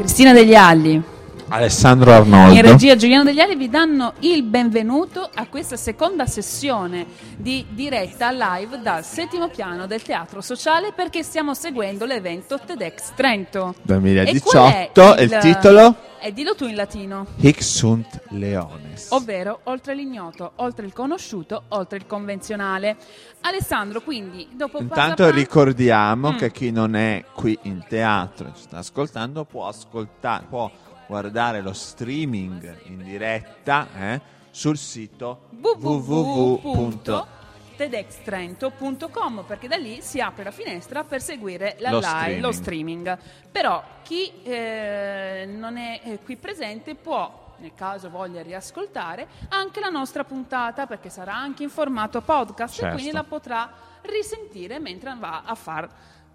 Cristina Degli Alli. Alessandro Arnoldo. In regia Giuliano Degli Alli vi danno il benvenuto a questa seconda sessione di diretta live dal settimo piano del Teatro Sociale perché stiamo seguendo l'evento TEDx Trento. 2018 e il, il titolo? E dillo tu in latino. Hic sunt leones. Ovvero oltre l'ignoto, oltre il conosciuto, oltre il convenzionale. Alessandro, quindi dopo Intanto passa... ricordiamo mm. che chi non è qui in teatro e ci sta ascoltando può ascoltare, può guardare lo streaming in diretta eh, sul sito www.tedxtrento.com perché da lì si apre la finestra per seguire la lo, live, streaming. lo streaming. Però chi eh, non è eh, qui presente può nel caso voglia riascoltare anche la nostra puntata perché sarà anche in formato podcast certo. e quindi la potrà risentire mentre va a fare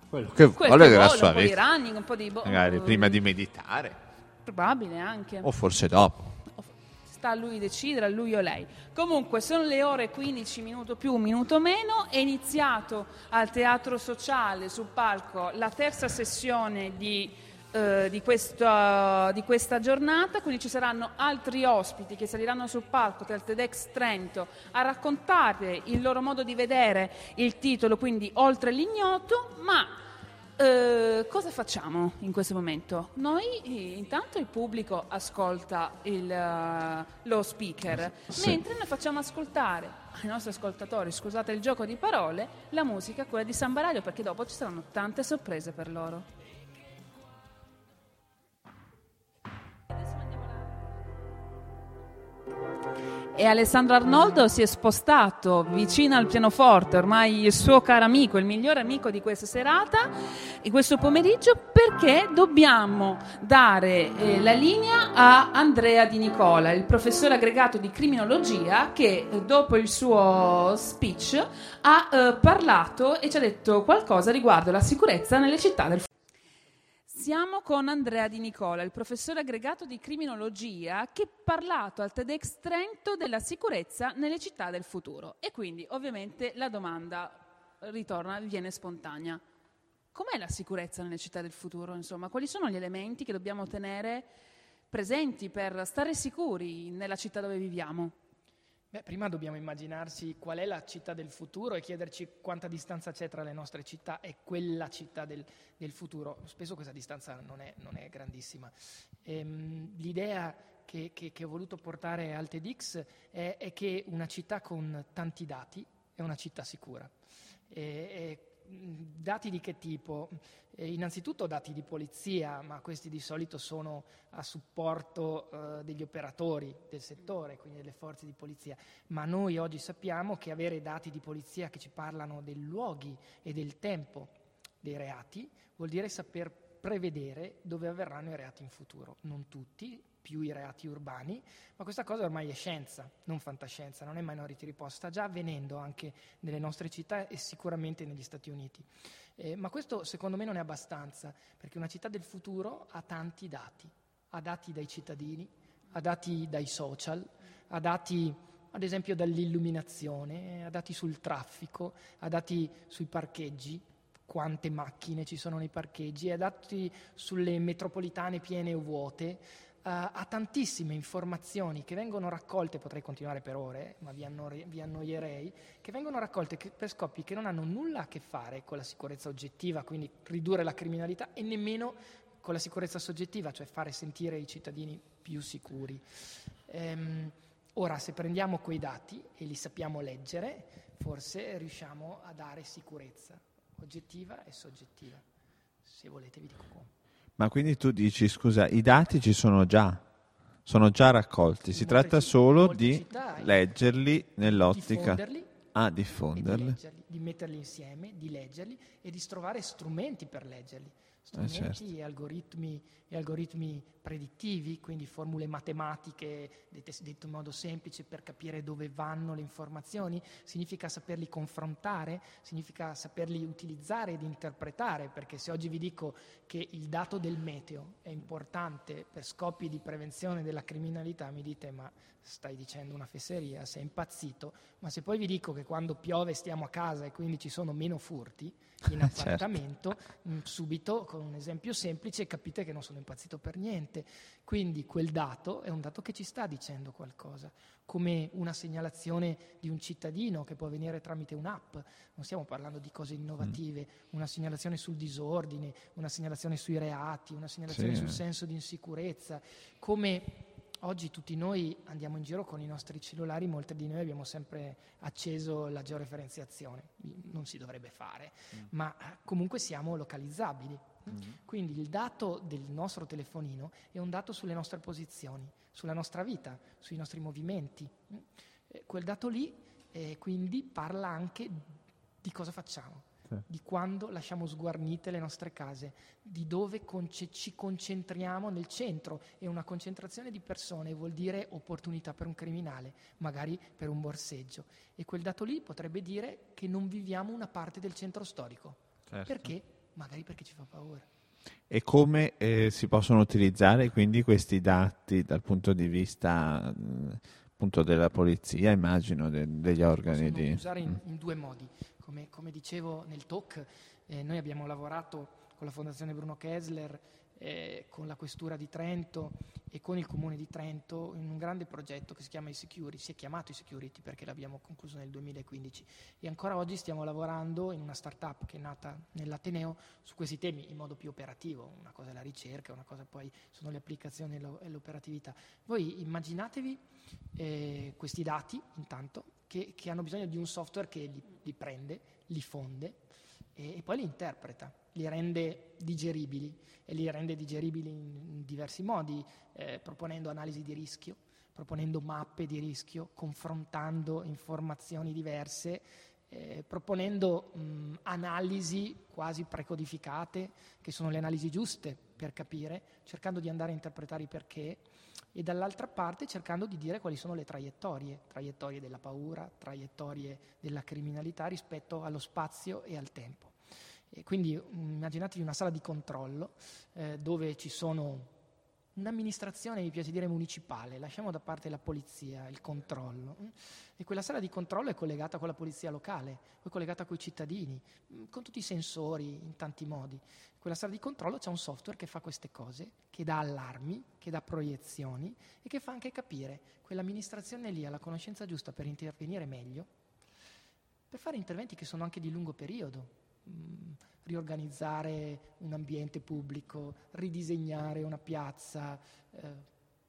quello che vuole della sua vita. Un po' di running, un po' di... Bo- Magari prima di meditare. Probabile anche. O forse dopo. Sta a lui decidere, a lui o lei. Comunque sono le ore 15, minuto più, minuto meno. È iniziato al Teatro Sociale sul palco la terza sessione di, eh, di, questa, di, questa, giornata, quindi ci saranno altri ospiti che saliranno sul palco del TEDx Trento a raccontare il loro modo di vedere il titolo, quindi oltre l'ignoto, ma Uh, cosa facciamo in questo momento? Noi intanto il pubblico ascolta il, uh, lo speaker, sì. mentre noi facciamo ascoltare ai nostri ascoltatori, scusate il gioco di parole, la musica, quella di San Baraglio, perché dopo ci saranno tante sorprese per loro. E Alessandro Arnoldo si è spostato vicino al pianoforte, ormai il suo caro amico, il migliore amico di questa serata, in questo pomeriggio, perché dobbiamo dare eh, la linea a Andrea Di Nicola, il professore aggregato di criminologia che eh, dopo il suo speech ha eh, parlato e ci ha detto qualcosa riguardo la sicurezza nelle città del futuro. Siamo con Andrea Di Nicola, il professore aggregato di criminologia che ha parlato al TEDx Trento della sicurezza nelle città del futuro. E quindi ovviamente la domanda ritorna, viene spontanea. Com'è la sicurezza nelle città del futuro? Insomma, quali sono gli elementi che dobbiamo tenere presenti per stare sicuri nella città dove viviamo? Beh, prima dobbiamo immaginarci qual è la città del futuro e chiederci quanta distanza c'è tra le nostre città e quella città del, del futuro. Spesso questa distanza non è, non è grandissima. Ehm, l'idea che, che, che, ho voluto portare al TEDx è, è, che una città con tanti dati è una città sicura. E, Dati di che tipo? Eh, innanzitutto dati di polizia, ma questi di solito sono a supporto eh, degli operatori del settore, quindi delle forze di polizia, ma noi oggi sappiamo che avere dati di polizia che ci parlano dei luoghi e del tempo dei reati vuol dire saper prevedere dove avverranno i reati in futuro. Non tutti, più i reati urbani, ma questa cosa ormai è scienza, non fantascienza, non è Minority Report, sta già avvenendo anche nelle nostre città e sicuramente negli Stati Uniti. Eh, ma questo secondo me non è abbastanza, perché una città del futuro ha tanti dati, ha dati dai cittadini, ha dati dai social, ha dati ad esempio dall'illuminazione, ha dati sul traffico, ha dati sui parcheggi, quante macchine ci sono nei parcheggi, ha dati sulle metropolitane piene o vuote, uh, ha tantissime informazioni che vengono raccolte, potrei continuare per ore, ma vi, anno, vi annoierei, che vengono raccolte che, per scopi che non hanno nulla a che fare con la sicurezza oggettiva, quindi ridurre la criminalità, e nemmeno con la sicurezza soggettiva, cioè fare sentire i cittadini più sicuri. Um, ora, se prendiamo quei dati e li sappiamo leggere, forse riusciamo a dare sicurezza oggettiva e soggettiva. Se volete vi dico come. Ma quindi tu dici, scusa, i dati ci sono già, sono già raccolti, si tratta solo di città, leggerli nell'ottica... Diffonderli, ah, diffonderli. Di, leggerli, di metterli insieme, di leggerli e di trovare strumenti per leggerli strumenti eh certo. e, algoritmi, e, algoritmi, predittivi, quindi formule matematiche detto in modo semplice per capire dove vanno le informazioni, significa saperli confrontare, significa saperli utilizzare ed interpretare, perché se oggi vi dico che il dato del meteo è importante per scopi di prevenzione della criminalità, mi dite ma stai dicendo una fesseria, sei impazzito, ma se poi vi dico che quando piove stiamo a casa e quindi ci sono meno furti in certo. appartamento, certo. subito con un esempio semplice capite che non sono impazzito per niente. Quindi quel dato è un dato che ci sta dicendo qualcosa, come una segnalazione di un cittadino che può avvenire tramite un'app, non stiamo parlando di cose innovative, mm. una segnalazione sul disordine, una segnalazione sui reati, una segnalazione sì. sul senso di insicurezza, come oggi tutti noi andiamo in giro con i nostri cellulari, molti di noi abbiamo sempre acceso la georeferenziazione, non si dovrebbe fare, mm. ma eh, comunque siamo localizzabili. Mm. Quindi il dato del nostro telefonino è un dato sulle nostre posizioni, sulla nostra vita, sui nostri movimenti. Mm. Eh, quel dato lì eh, quindi parla anche di cosa facciamo sì. di quando lasciamo sguarnite le nostre case, di dove conce- ci concentriamo nel centro e una concentrazione di persone vuol dire opportunità per un criminale, magari per un borseggio e quel dato lì potrebbe dire che non viviamo una parte del centro storico. Certo. Perché? Magari perché ci fa paura. E come eh, si possono utilizzare quindi questi dati dal punto di vista appunto della polizia, immagino, de- degli organi di... usare in, mm. in due modi. Come, come dicevo nel talk, eh, noi abbiamo lavorato con la Fondazione Bruno Kessler, eh, con la Questura di Trento e con il Comune di Trento in un grande progetto che si chiama iSecurity, si è chiamato iSecurity perché l'abbiamo concluso nel 2015 e ancora oggi stiamo lavorando in una startup che è nata nell'Ateneo su questi temi in modo più operativo, una cosa è la ricerca, una cosa poi sono le applicazioni e l'operatività. Voi immaginatevi eh, questi dati intanto che, che, hanno bisogno di un software che li, li prende, li fonde e, e, poi li interpreta, li rende digeribili e li rende digeribili in, diversi modi, eh, proponendo analisi di rischio, proponendo mappe di rischio, confrontando informazioni diverse, eh, proponendo mh, analisi quasi precodificate, che sono le analisi giuste per capire, cercando di andare a interpretare i perché e dall'altra parte cercando di dire quali sono le traiettorie, traiettorie della paura, traiettorie della criminalità rispetto allo spazio e al tempo. E quindi mm, immaginatevi una sala di controllo eh, dove ci sono un'amministrazione, mi piace dire municipale, lasciamo da parte la polizia, il controllo. Mm, e quella sala di controllo è collegata con la polizia locale, è collegata con i cittadini, mm, con tutti i sensori in tanti modi quella sala di controllo c'è un software che fa queste cose, che dà allarmi, che dà proiezioni e che fa anche capire quell'amministrazione lì ha la conoscenza giusta per intervenire meglio, per fare interventi che sono anche di lungo periodo, mm, riorganizzare un ambiente pubblico, ridisegnare una piazza, eh,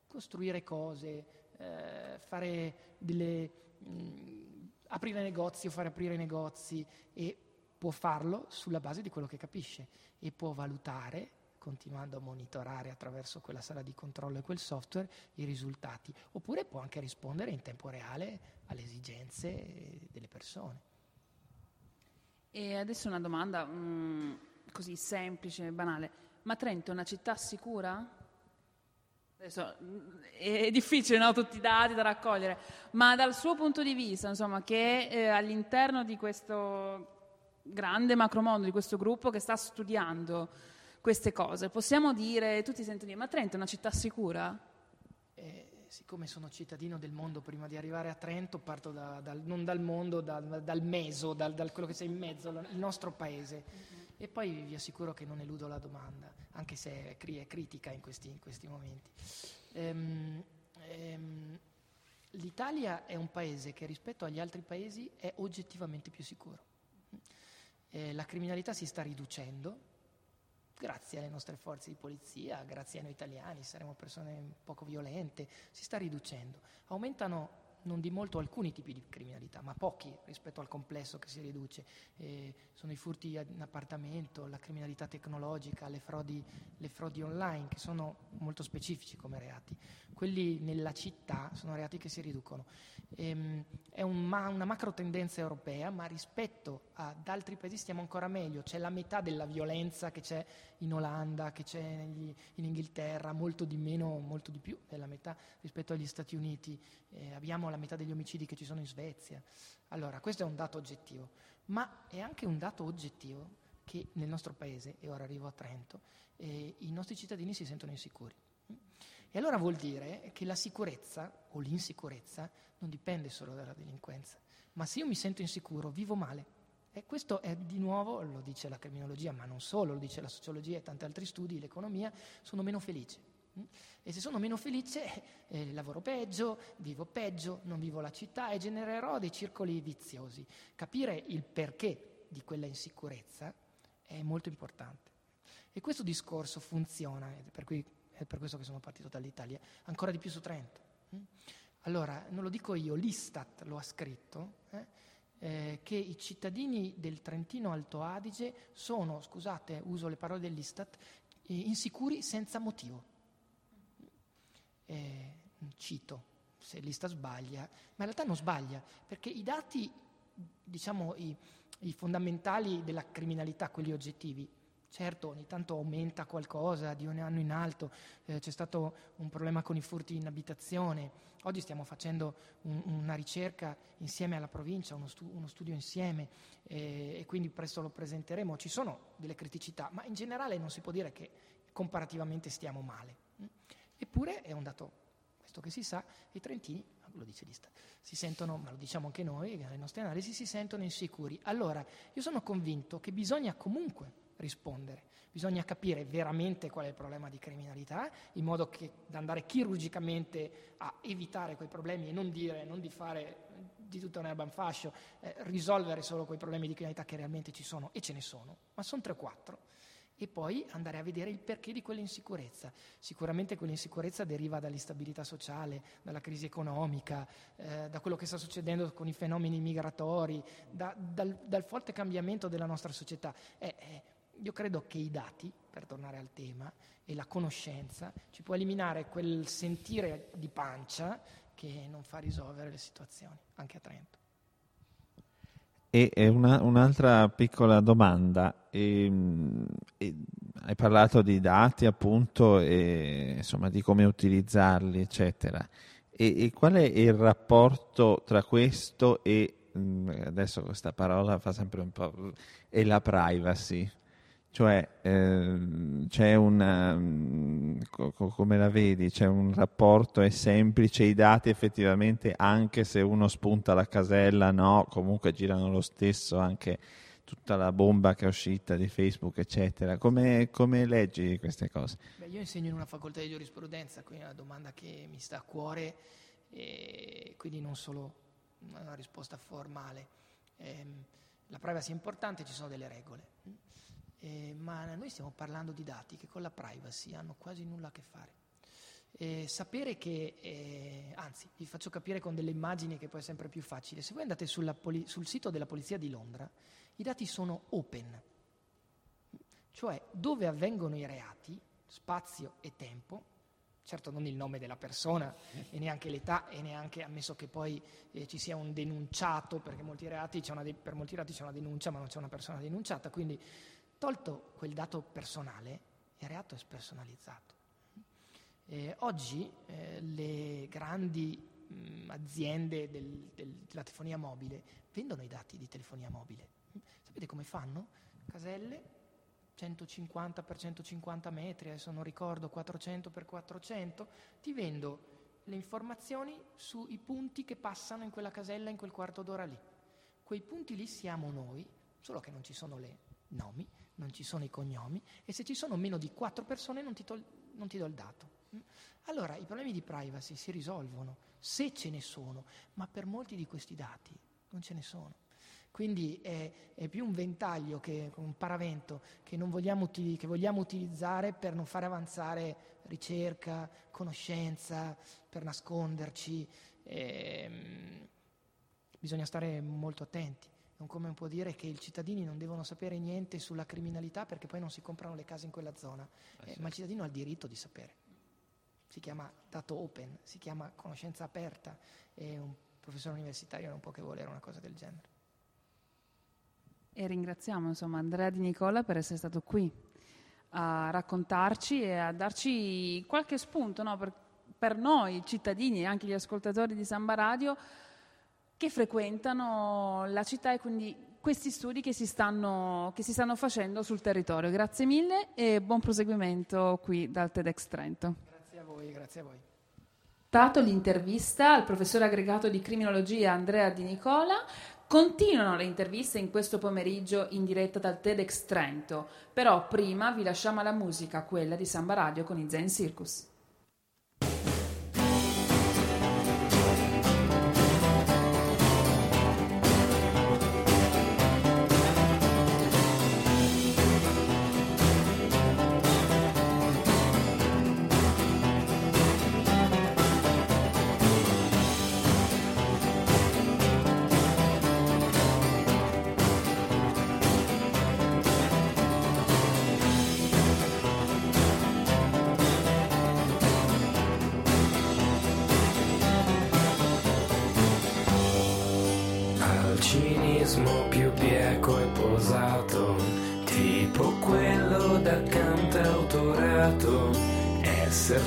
costruire cose, eh, fare delle, mh, mm, aprire negozi o fare aprire negozi e può farlo sulla base di quello che capisce e può valutare, continuando a monitorare attraverso quella sala di controllo e quel software, i risultati, oppure può anche rispondere in tempo reale alle esigenze delle persone. E adesso una domanda mh, mm, così semplice, banale. Ma Trento è una città sicura? Adesso, mm, è difficile, no? tutti i dati da raccogliere, ma dal suo punto di vista, insomma, che eh, all'interno di questo grande macromondo di questo gruppo che sta studiando queste cose. Possiamo dire, tutti sentono dire, ma Trento è una città sicura? Eh, siccome sono cittadino del mondo, prima di arrivare a Trento parto da, dal, non dal mondo, dal, dal meso, dal, dal, quello che c'è in mezzo, il nostro paese. Mm-hmm. E poi vi assicuro che non eludo la domanda, anche se è, è critica in questi, in questi momenti. Ehm, ehm, L'Italia è un paese che rispetto agli altri paesi è oggettivamente più sicuro eh, la criminalità si sta riducendo, grazie alle nostre forze di polizia, grazie a noi italiani, saremo persone poco violente, si sta riducendo. Aumentano non di molto alcuni tipi di criminalità, ma pochi rispetto al complesso che si riduce. Eh, sono i furti in appartamento, la criminalità tecnologica, le frodi, le frodi online, che sono molto specifici come reati. Quelli nella città sono reati che si riducono. Ehm, è un ma- una macro tendenza europea, ma rispetto ad altri paesi stiamo ancora meglio. C'è la metà della violenza che c'è in Olanda, che c'è negli, in Inghilterra, molto di meno, molto di più della metà rispetto agli Stati Uniti. Eh, abbiamo la metà degli omicidi che ci sono in Svezia. Allora, questo è un dato oggettivo, ma è anche un dato oggettivo che nel nostro paese, e ora arrivo a Trento, eh, i nostri cittadini si sentono insicuri. E allora vuol dire che la sicurezza o l'insicurezza non dipende solo dalla delinquenza, ma se io mi sento insicuro, vivo male, E questo è di nuovo, lo dice la criminologia, ma non solo, lo dice la sociologia e tanti altri studi, l'economia, sono meno felici. Mm? E se sono meno felice, eh, lavoro peggio, vivo peggio, non vivo la città e genererò dei circoli viziosi. Capire il perché di quella insicurezza è molto importante. E questo discorso funziona, per, cui, è per questo che sono partito dall'Italia, ancora di più su Trento. Mm? Allora, non lo dico io, l'Istat lo ha scritto. Eh? eh, che i cittadini del Trentino Alto Adige sono, scusate, uso le parole dell'Istat, eh, insicuri senza motivo. Eh, cito, se l'Istat sbaglia, ma in realtà non sbaglia, perché i dati, diciamo, i, i fondamentali della criminalità, quelli oggettivi, Certo, ogni tanto aumenta qualcosa di un anno in alto, eh, c'è stato un problema con i furti in abitazione, oggi stiamo facendo un, una ricerca insieme alla provincia, uno, stu- uno studio insieme eh, e quindi presto lo presenteremo, ci sono delle criticità, ma in generale non si può dire che comparativamente stiamo male. Eppure è un dato, questo che si sa, i trentini lo dice l'Istat, si sentono, ma lo diciamo anche noi, nelle nostre analisi, si sentono insicuri. Allora, io sono convinto che bisogna comunque rispondere. Bisogna capire veramente qual è il problema di criminalità, in modo che da andare chirurgicamente a evitare quei problemi e non dire, non di fare di tutta un'erba in fascio, eh, risolvere solo quei problemi di criminalità che realmente ci sono, e ce ne sono, ma sono 3-4 e poi andare a vedere il perché di quell'insicurezza. Sicuramente quell'insicurezza deriva dall'instabilità sociale, dalla crisi economica, eh, da quello che sta succedendo con i fenomeni migratori, da, dal, dal, forte cambiamento della nostra società. Eh, eh, io credo che i dati, per tornare al tema, e la conoscenza ci può eliminare quel sentire di pancia che non fa risolvere le situazioni, anche a Trento. E una, un'altra piccola domanda, e, ehm, e, hai parlato di dati appunto, e, insomma di come utilizzarli, eccetera. E, e, qual è il rapporto tra questo e, mm, adesso questa parola fa sempre un po', e la privacy? Cioè, eh, c'è una, co- come la vedi, c'è un rapporto, è semplice, i dati effettivamente, anche se uno spunta la casella, no, comunque girano lo stesso, anche tutta la bomba che è uscita di Facebook, eccetera. Come, come leggi queste cose? Beh, io insegno in una facoltà di giurisprudenza, quindi è una domanda che mi sta a cuore, e quindi non solo una risposta formale. Eh, la privacy è importante, ci sono delle regole eh, ma noi stiamo parlando di dati che con la privacy hanno quasi nulla a che fare. Eh, sapere che, eh, anzi, vi faccio capire con delle immagini che poi è sempre più facile. Se voi andate poli- sul sito della Polizia di Londra, i dati sono open, cioè dove avvengono i reati, spazio e tempo, certo non il nome della persona e neanche l'età e neanche ammesso che poi eh, ci sia un denunciato, perché molti reati de- per molti reati c'è una denuncia ma non c'è una persona denunciata, quindi Tolto quel dato personale, il reato è spersonalizzato. Eh, oggi eh, le grandi mh, aziende del, del, della telefonia mobile vendono i dati di telefonia mobile. Sapete come fanno? Caselle 150 x 150 metri, adesso non ricordo 400 x 400, ti vendo le informazioni sui punti che passano in quella casella in quel quarto d'ora lì. Quei punti lì siamo noi, solo che non ci sono le nomi, non ci sono i cognomi e se ci sono meno di quattro persone non ti, tol- non ti do il dato. Mm? Allora i problemi di privacy si risolvono se ce ne sono, ma per molti di questi dati non ce ne sono. Quindi è, è più un ventaglio che un paravento che, vogliamo, uti- che vogliamo utilizzare per non fare avanzare ricerca, conoscenza, per nasconderci. E, bisogna stare molto attenti non come può dire che i cittadini non devono sapere niente sulla criminalità perché poi non si comprano le case in quella zona, eh, eh, ma il cittadino ha il diritto di sapere. Si chiama dato open, si chiama conoscenza aperta e un professore universitario non può che volere una cosa del genere. E ringraziamo insomma, Andrea Di Nicola per essere stato qui a raccontarci e a darci qualche spunto no? per, per noi cittadini e anche gli ascoltatori di Samba Radio che frequentano la città e quindi questi studi che si, stanno, che si stanno facendo sul territorio. Grazie mille e buon proseguimento qui dal TEDx Trento. Grazie a voi, grazie a voi. Stato l'intervista al professore aggregato di criminologia Andrea Di Nicola Continuano le interviste in questo pomeriggio in diretta dal TEDx Trento, però prima vi lasciamo alla musica, quella di Samba Radio con i Zen Circus.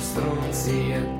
струн сият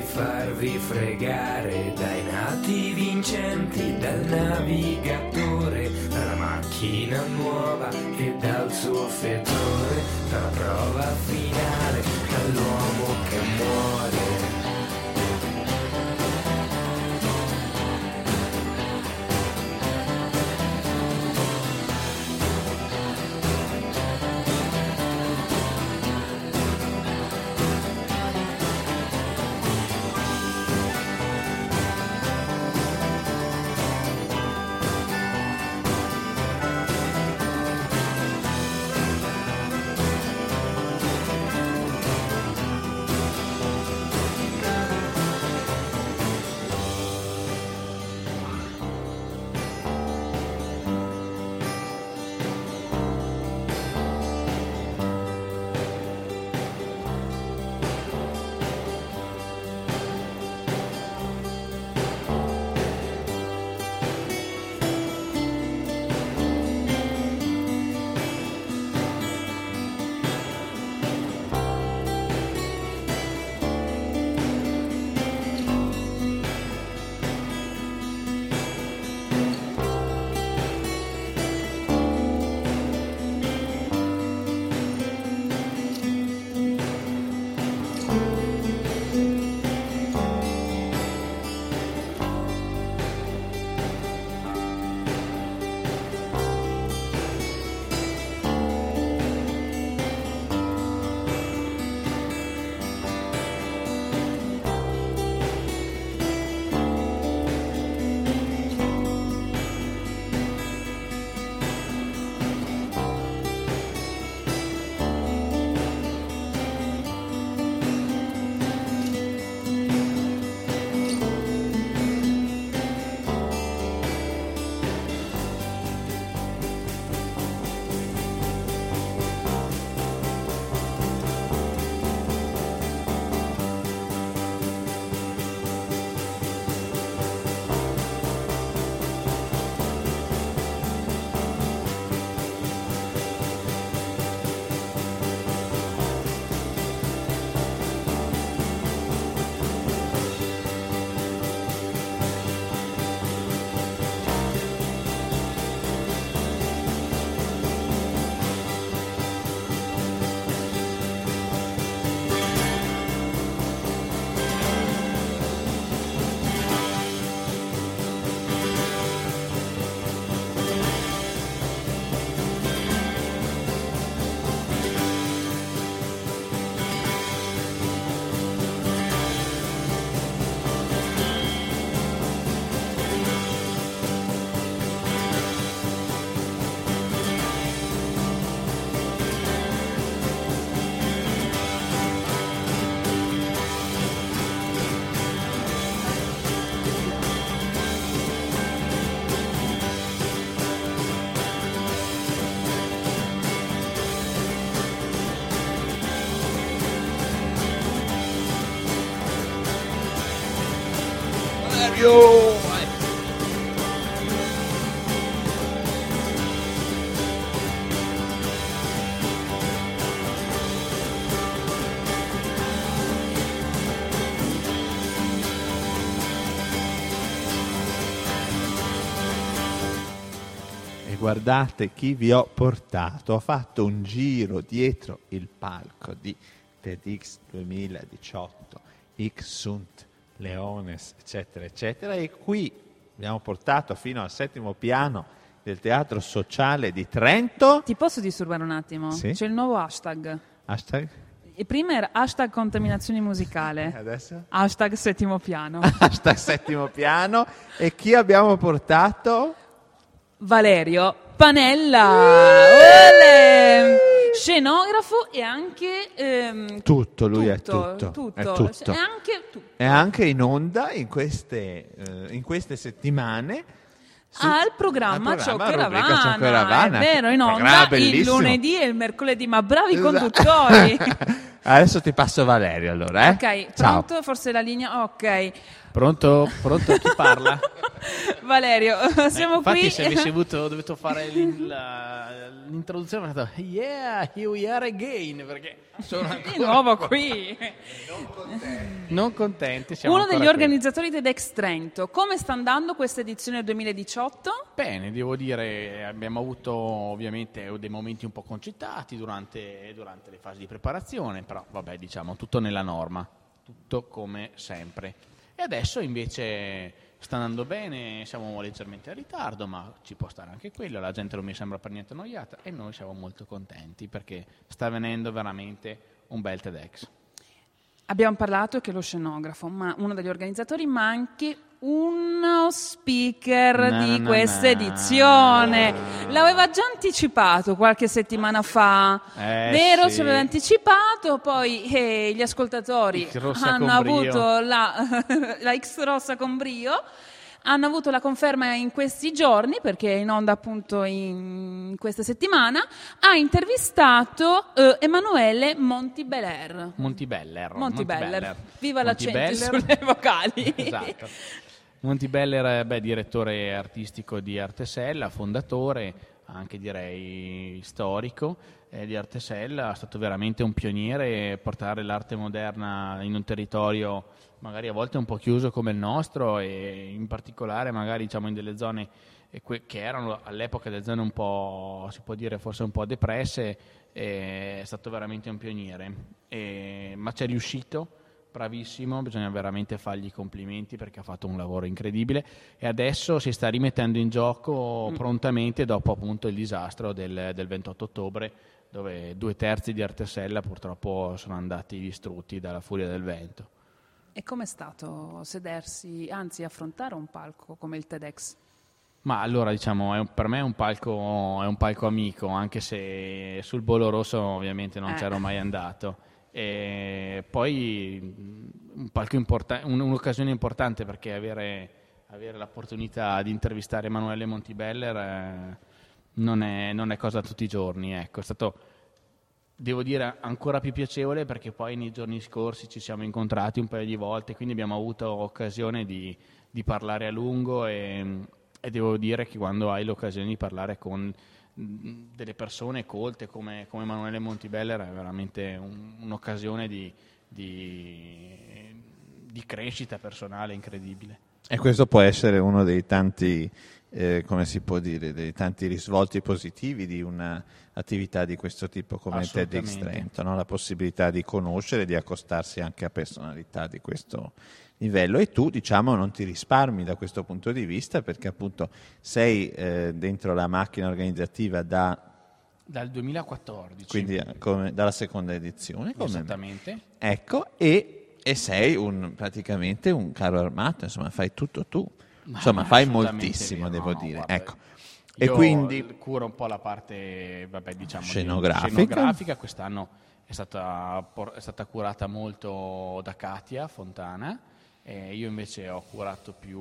farvi fregare dai nati vincenti, dal navigatore, dalla macchina nuova e dal guardate chi vi ho portato. Ho fatto un giro dietro il palco di TEDx 2018, X sunt Leones, eccetera, eccetera. E qui abbiamo portato fino al settimo piano del Teatro Sociale di Trento. Ti posso disturbare un attimo? Sì. C'è il nuovo hashtag. Hashtag? E prima era hashtag contaminazione musicale, Adesso? hashtag settimo piano. Hashtag settimo piano. E chi abbiamo portato? Valerio Panella, Olè! scenografo e anche ehm, Tutto, lui è tutto, tutto. È tutto. tutto. E anche tutto. È anche in onda in queste, eh, in queste settimane. su- al programma, al Ciò che rubrica Ravana, Ciò che Ravana, è vero, in programma onda il lunedì e il mercoledì, ma bravi Esatto. conduttori. Adesso ti passo Valerio allora, eh? ok, Ciao. pronto? Forse la linea, ok. Pronto? Pronto? Chi parla? Valerio, siamo Eh, Infatti qui. se avessi avuto, dovuto fare l'introduzione avrei detto Yeah, here we are again perché sono Di ancora nuovo qui. non contenti siamo Uno degli qui. organizzatori TEDx Trento. Come sta andando questa edizione 2018? Bene, devo dire, abbiamo avuto ovviamente dei momenti un po' concitati durante, durante le fasi di preparazione, però vabbè, diciamo tutto nella norma, tutto come sempre. E adesso invece sta andando bene, siamo leggermente in ritardo, ma ci può stare anche quello, la gente non mi sembra per niente annoiata e noi siamo molto contenti perché sta venendo veramente un bel TEDx. Abbiamo parlato che è lo scenografo, ma uno degli organizzatori, ma anche uno speaker Na, di na, questa na. edizione. L'aveva già anticipato qualche settimana fa, Eh, vero? sì. Ci aveva anticipato, poi eh, gli ascoltatori hanno avuto la, la X rossa con brio. Hanno avuto la conferma in questi giorni, perché è in onda appunto in questa settimana. Ha intervistato eh, Emanuele Montibeler. Montibeller. Montibeller. Viva l'accento Montibeller. sulle vocali. esatto. Montibeller è beh, direttore artistico di Artesella, fondatore, anche direi storico eh, di Artesella, è stato veramente un pioniere portare l'arte moderna in un territorio magari a volte un po' chiuso come il nostro e in particolare magari diciamo in delle zone eh, che erano all'epoca delle zone un po', si può dire forse un po' depresse, eh, è stato veramente un pioniere, E- ma ci è riuscito bravissimo, bisogna veramente fargli i complimenti perché ha fatto un lavoro incredibile e adesso si sta rimettendo in gioco prontamente dopo appunto il disastro del, del 28 ottobre dove due terzi di Artesella purtroppo sono andati distrutti dalla furia del vento. E com'è stato sedersi, anzi affrontare un palco come il TEDx? Ma allora diciamo, è un- per me è un, palco, è un palco amico, anche se sul Bolo Rosso ovviamente non Eh. c'ero mai andato. E poi mh, un palco importa- un- un'occasione importante perché avere, avere l'opportunità di intervistare Emanuele Montibeller eh, non, è, non è cosa tutti i giorni. Ecco. È stato, devo dire, ancora più piacevole perché poi nei giorni scorsi ci siamo incontrati un paio di volte, quindi abbiamo avuto occasione di, di parlare a lungo e, e devo dire che quando hai l'occasione di parlare con mh, delle persone colte come, come Emanuele Montibeller è veramente un- un'occasione di, di- di crescita personale incredibile. E questo può essere uno dei tanti, eh, come si può dire, dei tanti risvolti positivi di un'attività di questo tipo come TEDx. Trento, no? la possibilità di conoscere, di accostarsi anche a personalità di questo livello e tu diciamo non ti risparmi da questo punto di vista perché appunto sei eh, dentro la macchina organizzativa da, Dal 2014. quindi, eh, come- dalla seconda edizione come me. Esattamente. Ecco, e, e sei un, praticamente un carro armato, insomma, fai tutto tu. Ma Insomma, fai moltissimo, vero, devo no, dire. guarda, ecco. E Io quindi, curo un po' la parte, vabbè, diciamo, di- Scenografica. scenografica. Quest'anno è stata, è stata curata molto da Katia Fontana. e io invece ho curato più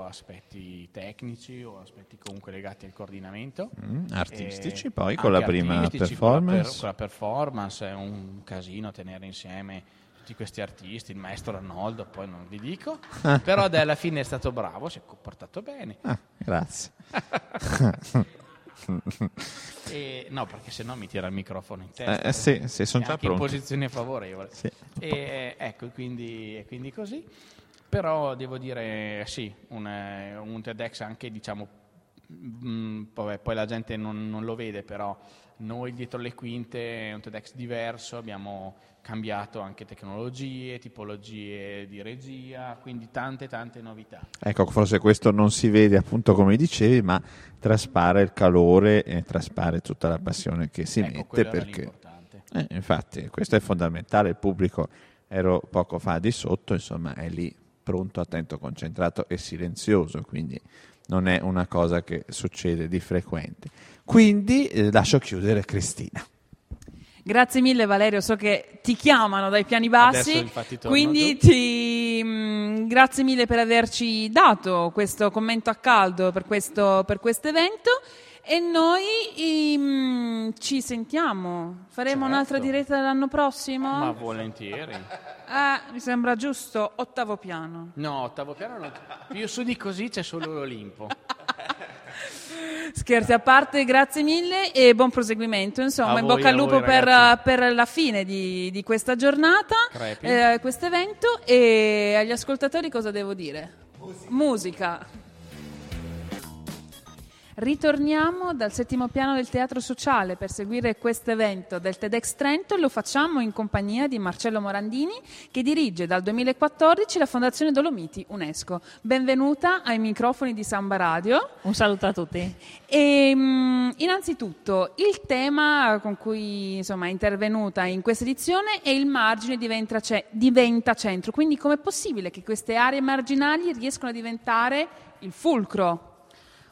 aspetti tecnici o aspetti comunque legati al coordinamento. mm, artistici, E poi con la prima artistici, con la per- performance. Con la, performance è un casino tenere insieme tutti questi artisti, il maestro Arnoldo, poi non vi dico, però dai, alla fine è stato bravo, si è comportato bene. Ah, grazie. E, no, perché sennò mi tira il microfono in testa. Eh, sì, sì, sono già anche in pronto. posizione favorevole. Sì. E, ecco, quindi, quindi così. Però devo dire sì, un, eh, un TEDx anche diciamo, mm, poi, poi la gente non, non lo vede, però noi dietro le quinte è un TEDx diverso, abbiamo cambiato anche tecnologie, tipologie di regia, quindi tante tante novità. Ecco, forse questo non si vede appunto come dicevi, ma traspare il calore e traspare tutta la passione che si ecco, mette perché. Eh, infatti, questo è fondamentale. Il pubblico, ero poco fa di sotto, insomma, è lì pronto, attento, concentrato e silenzioso, quindi non è una cosa che succede di frequente. Quindi eh, lascio chiudere Cristina. Grazie mille Valerio, so che ti chiamano dai piani bassi, quindi ti, mm, grazie mille per averci dato questo commento a caldo per questo, per questo evento e noi mm, ci sentiamo, faremo Certo. un'altra diretta l'anno prossimo? Ma volentieri. Eh, mi sembra giusto, ottavo piano. No, ottavo piano non... Più su di così c'è solo l'Olimpo. Scherzi a parte, grazie mille e buon proseguimento. Insomma, A in voi, bocca al lupo voi, per, per la fine di, di questa giornata, eh, questo evento. E agli ascoltatori cosa devo dire? Musica. Ritorniamo dal settimo piano del Teatro Sociale per seguire questo evento del TEDx Trento e lo facciamo in compagnia di Marcello Morandini che dirige dal 2014 la Fondazione Dolomiti UNESCO. Benvenuta ai microfoni di Samba Radio. Un saluto a tutti. E, mh, innanzitutto il tema con cui insomma, è intervenuta in questa edizione è il margine diventa, ce- diventa centro, quindi com'è possibile che queste aree marginali riescano a diventare il fulcro?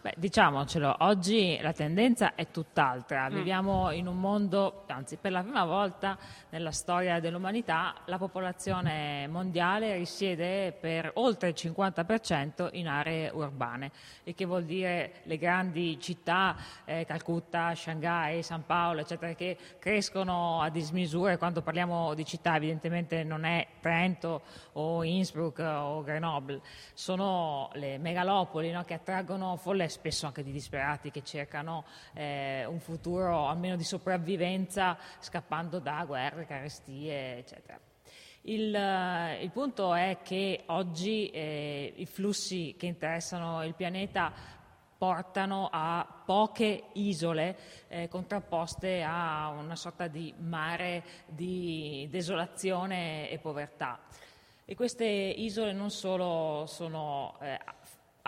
Beh, diciamocelo, oggi la tendenza è tutt'altra. Viviamo in un mondo, anzi per la prima volta nella storia dell'umanità, la popolazione mondiale risiede per oltre il 50% in aree urbane, il che vuol dire le grandi città, eh, Calcutta, Shanghai, San Paolo, eccetera, che crescono a dismisura. Quando parliamo di città evidentemente non è Trento o Innsbruck o Grenoble, sono le megalopoli no, che attraggono folle spesso anche di disperati che cercano eh, un futuro almeno di sopravvivenza scappando da guerre, carestie, eccetera. Il, eh, il punto è che oggi eh, i flussi che interessano il pianeta portano a poche isole eh, contrapposte a una sorta di mare di desolazione e povertà. E queste isole non solo sono eh,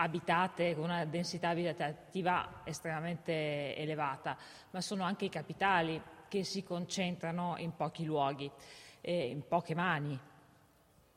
abitate con una densità abitativa estremamente elevata, ma sono anche i capitali che si concentrano in pochi luoghi, e in poche mani.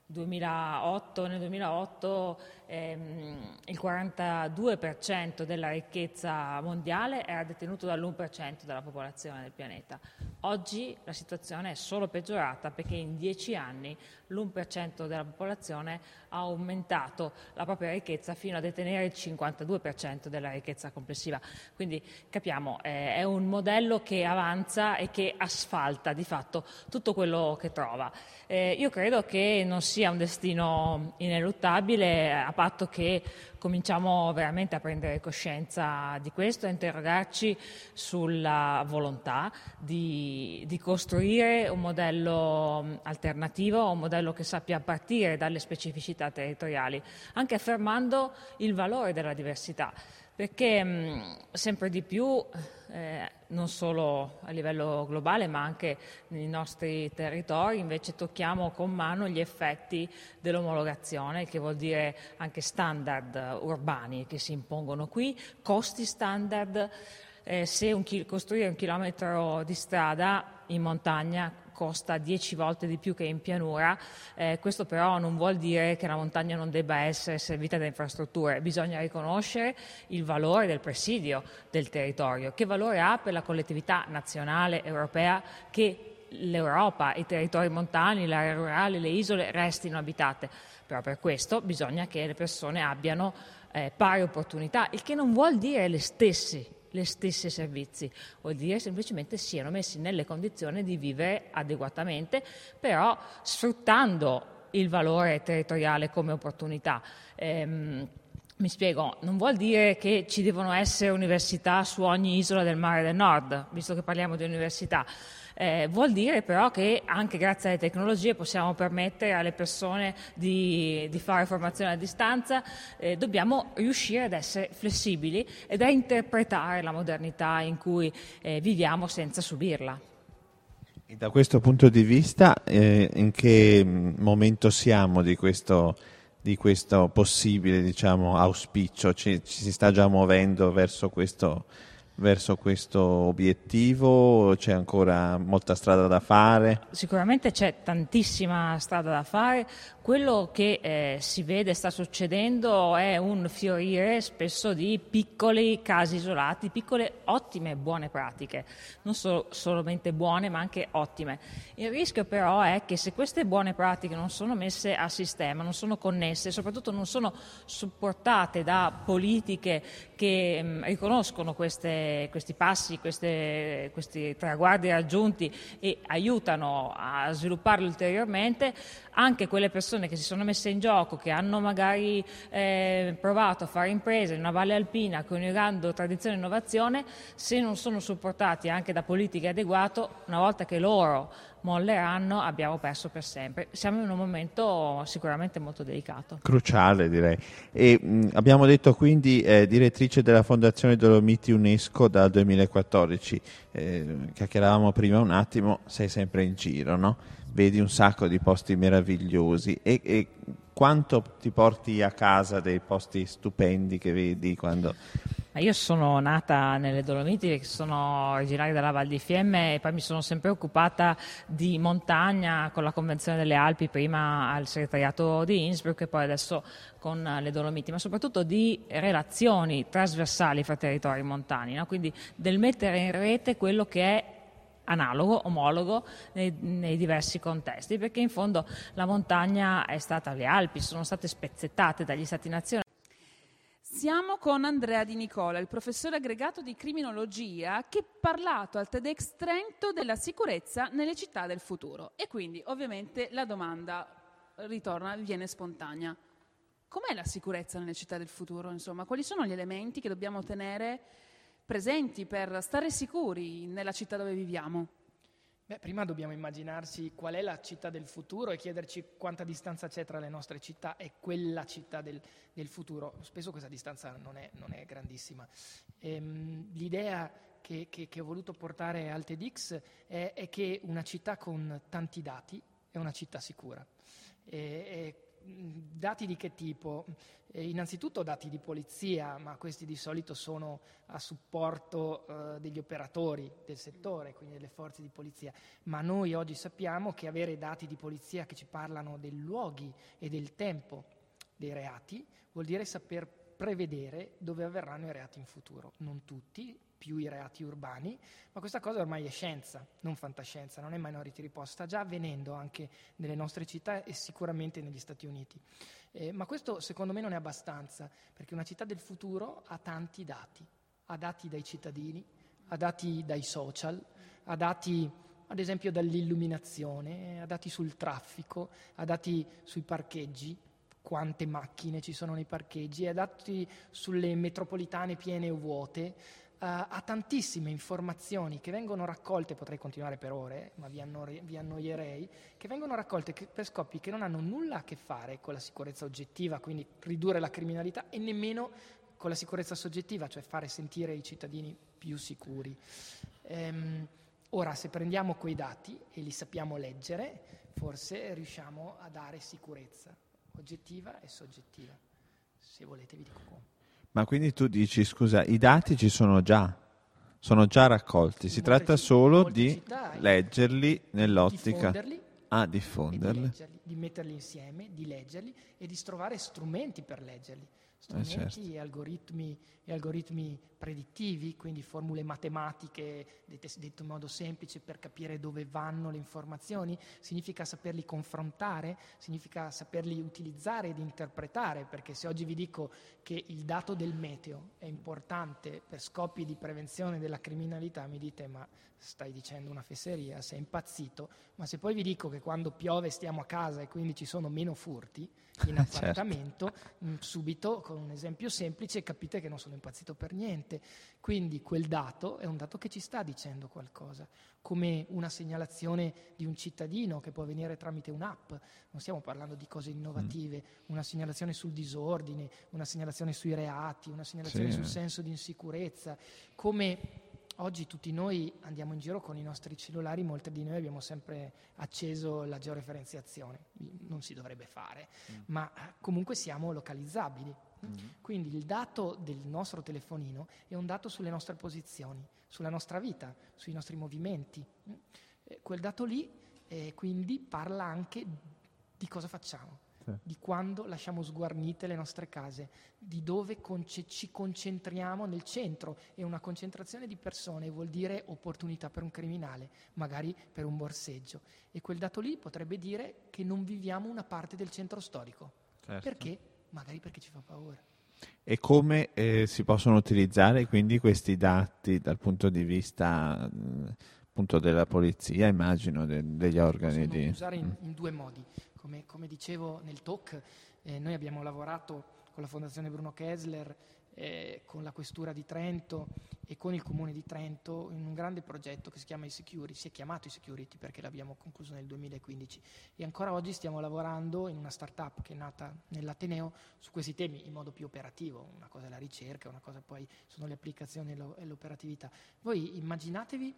2008, nel 2008 ehm, il 42% della ricchezza mondiale era detenuto dall'1% della popolazione del pianeta. Oggi la situazione è solo peggiorata perché in dieci anni l'1% della popolazione ha aumentato la propria ricchezza fino a detenere il 52% della ricchezza complessiva. Quindi capiamo, eh, è un modello che avanza e che asfalta di fatto tutto quello che trova. Eh, io credo che non sia un destino ineluttabile a patto che cominciamo veramente a prendere coscienza di questo, a interrogarci sulla volontà di, di costruire un modello mh, alternativo, un modello che sappia partire dalle specificità territoriali, anche affermando il valore della diversità, perché mh, sempre di più, eh, non solo a livello globale, ma anche nei nostri territori, invece tocchiamo con mano gli effetti dell'omologazione, che vuol dire anche standard urbani che si impongono qui, costi standard. Eh, se un chi- costruire un chilometro di strada in montagna costa 10 volte di più che in pianura, eh, questo però non vuol dire che la montagna non debba essere servita da infrastrutture, bisogna riconoscere il valore del presidio del territorio, che valore ha per la collettività nazionale europea che l'Europa, i territori montani, le aree rurali, le isole restino abitate. Però per questo bisogna che le persone abbiano eh, pari opportunità, il che non vuol dire le stesse le stesse servizi, vuol dire semplicemente siano messi nelle condizioni di vivere adeguatamente, però sfruttando il valore territoriale come opportunità. Ehm, mi spiego, non vuol dire che ci devono essere università su ogni isola del mare del nord, visto che parliamo di università. Eh, vuol dire però che anche grazie alle tecnologie possiamo permettere alle persone di, di fare formazione a distanza, eh, dobbiamo riuscire ad essere flessibili ed a interpretare la modernità in cui eh, viviamo senza subirla. E da questo punto di vista, eh, in che momento siamo di questo di questo possibile diciamo, auspicio? Ci, ci, si sta già muovendo verso questo, verso questo obiettivo? C'è ancora molta strada da fare? Sicuramente c'è tantissima strada da fare. Quello che eh, si vede sta succedendo è un fiorire spesso di piccoli casi isolati, piccole ottime buone pratiche, non solo, solamente buone ma anche ottime. Il rischio però è che se queste buone pratiche non sono messe a sistema, non sono connesse soprattutto non sono supportate da politiche che mh, mm, riconoscono queste, questi passi, queste, questi traguardi raggiunti e aiutano a svilupparli ulteriormente, anche quelle persone che si sono messe in gioco, che hanno magari eh, provato a fare imprese in una valle alpina coniugando tradizione e innovazione, se non sono supportati anche da politiche adeguate, una volta che loro molleranno abbiamo perso per sempre. Siamo in un momento sicuramente molto delicato. Cruciale direi. E, mh, abbiamo detto quindi eh, direttrice della Fondazione Dolomiti UNESCO dal 2014, eh, chiacchieravamo prima un attimo, sei sempre in giro, no? Vedi un sacco di posti meravigliosi e, e quanto ti porti a casa dei posti stupendi che vedi quando io sono nata nelle Dolomiti, sono originaria della Val di Fiemme e poi mi sono sempre occupata di montagna con la Convenzione delle Alpi, prima al segretariato di Innsbruck e poi adesso con le Dolomiti, ma soprattutto di relazioni trasversali fra territori montani, no? quindi del mettere in rete quello che è analogo, omologo nei, nei, diversi contesti, perché in fondo la montagna è stata, le Alpi sono state spezzettate dagli stati nazionali. Siamo con Andrea Di Nicola, il professore aggregato di criminologia che ha parlato al TEDx Trento della sicurezza nelle città del futuro. E quindi ovviamente la domanda ritorna, viene spontanea. Com'è la sicurezza nelle città del futuro? Insomma, quali sono gli elementi che dobbiamo tenere presenti per stare sicuri nella città dove viviamo? Beh, prima dobbiamo immaginarsi qual è la città del futuro e chiederci quanta distanza c'è tra le nostre città e quella città del, del futuro. Spesso questa distanza non è, non è grandissima. Ehm, l'idea che, che, che, ho voluto portare al TEDx è, è, che una città con tanti dati è una città sicura. E, dati di che tipo? Eh, innanzitutto dati di polizia, ma questi di solito sono a supporto eh, degli operatori del settore, quindi delle forze di polizia, ma noi oggi sappiamo che avere dati di polizia che ci parlano dei luoghi e del tempo dei reati vuol dire saper prevedere dove avverranno i reati in futuro. Non tutti, più i reati urbani, ma questa cosa ormai è scienza, non fantascienza, non è Minority Report, sta già avvenendo anche nelle nostre città e sicuramente negli Stati Uniti. Eh, ma questo secondo me non è abbastanza, perché una città del futuro ha tanti dati, ha dati dai cittadini, ha dati dai social, ha dati ad esempio dall'illuminazione, ha dati sul traffico, ha dati sui parcheggi, quante macchine ci sono nei parcheggi, ha dati sulle metropolitane piene o vuote, uh, ha tantissime informazioni che vengono raccolte, potrei continuare per ore, ma vi, annori, vi annoierei, che vengono raccolte che, per scopi che non hanno nulla a che fare con la sicurezza oggettiva, quindi ridurre la criminalità, e nemmeno con la sicurezza soggettiva, cioè fare sentire i cittadini più sicuri. Um, ora, se prendiamo quei dati e li sappiamo leggere, forse riusciamo a dare sicurezza oggettiva e soggettiva. Se volete vi dico come. Ma quindi tu dici, scusa, i dati ci sono già, sono già raccolti, si tratta solo di leggerli nell'ottica... Diffonderli, ah, diffonderli. Di, leggerli, di, metterli insieme, di leggerli e di trovare strumenti per leggerli, strumenti eh certo. e, algoritmi, e algoritmi predittivi, quindi formule matematiche detto in modo semplice per capire dove vanno le informazioni, significa saperli confrontare, significa saperli utilizzare ed interpretare, perché se oggi vi dico che il dato del meteo è importante per scopi di prevenzione della criminalità, mi dite ma stai dicendo una fesseria, sei impazzito, ma se poi vi dico che quando piove stiamo a casa e quindi ci sono meno furti in Certo. appartamento, mm, subito con un esempio semplice capite che non sono impazzito per niente. Quindi quel dato è un dato che ci sta dicendo qualcosa, come una segnalazione di un cittadino che può avvenire tramite un'app, non stiamo parlando di cose innovative, una segnalazione sul disordine, una segnalazione sui reati, una segnalazione Sì. sul senso di insicurezza, come Oggi tutti noi andiamo in giro con i nostri cellulari, molti di noi abbiamo sempre acceso la georeferenziazione, non si dovrebbe fare, ma eh, comunque siamo localizzabili. Quindi il dato del nostro telefonino è un dato sulle nostre posizioni, sulla nostra vita, sui nostri movimenti. Eh, Quel dato lì eh, quindi parla anche di cosa facciamo, Sì. di quando lasciamo sguarnite le nostre case, di dove conce- ci concentriamo nel centro e una concentrazione di persone vuol dire opportunità per un criminale, magari per un borseggio. E quel dato lì potrebbe dire che non viviamo una parte del centro storico. Certo. Perché? Magari perché ci fa paura. E come eh, si possono utilizzare quindi questi dati dal punto di vista mh, appunto della polizia, immagino, de- degli organi di... usare in, Mm. in due modi. Come, come dicevo nel talk, eh, noi abbiamo lavorato con la Fondazione Bruno Kessler, eh, con la Questura di Trento e con il Comune di Trento in un grande progetto che si chiama iSecurity, si è chiamato iSecurity perché l'abbiamo concluso nel 2015 e ancora oggi stiamo lavorando in una startup che è nata nell'Ateneo su questi temi in modo più operativo, una cosa è la ricerca, una cosa poi sono le applicazioni e e l'operatività. Voi immaginatevi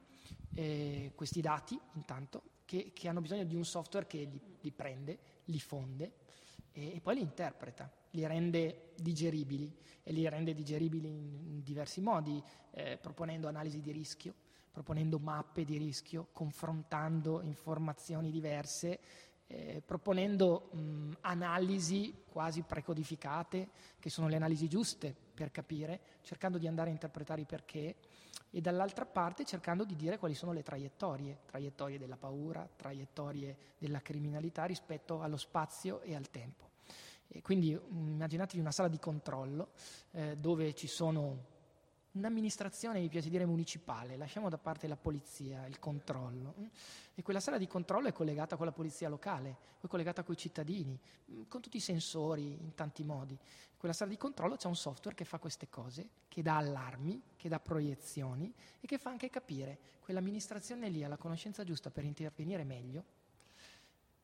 eh, questi dati intanto che, che hanno bisogno di un software che li, li prende, li fonde e, e poi li interpreta, li rende digeribili e li rende digeribili in, diversi modi, eh, proponendo analisi di rischio, proponendo mappe di rischio, confrontando informazioni diverse, eh, proponendo mh, analisi quasi precodificate, che sono le analisi giuste per capire, cercando di andare a interpretare i perché e dall'altra parte cercando di dire quali sono le traiettorie, traiettorie della paura, traiettorie della criminalità rispetto allo spazio e al tempo. E quindi mm, immaginatevi una sala di controllo eh, dove ci sono un'amministrazione, mi piace dire municipale, lasciamo da parte la polizia, il controllo, mm, e quella sala di controllo è collegata con la polizia locale, è collegata con i cittadini, mm, con tutti i sensori in tanti modi. Quella sala di controllo c'è un software che fa queste cose, che dà allarmi, che dà proiezioni e che fa anche capire quell'amministrazione lì ha la conoscenza giusta per intervenire meglio,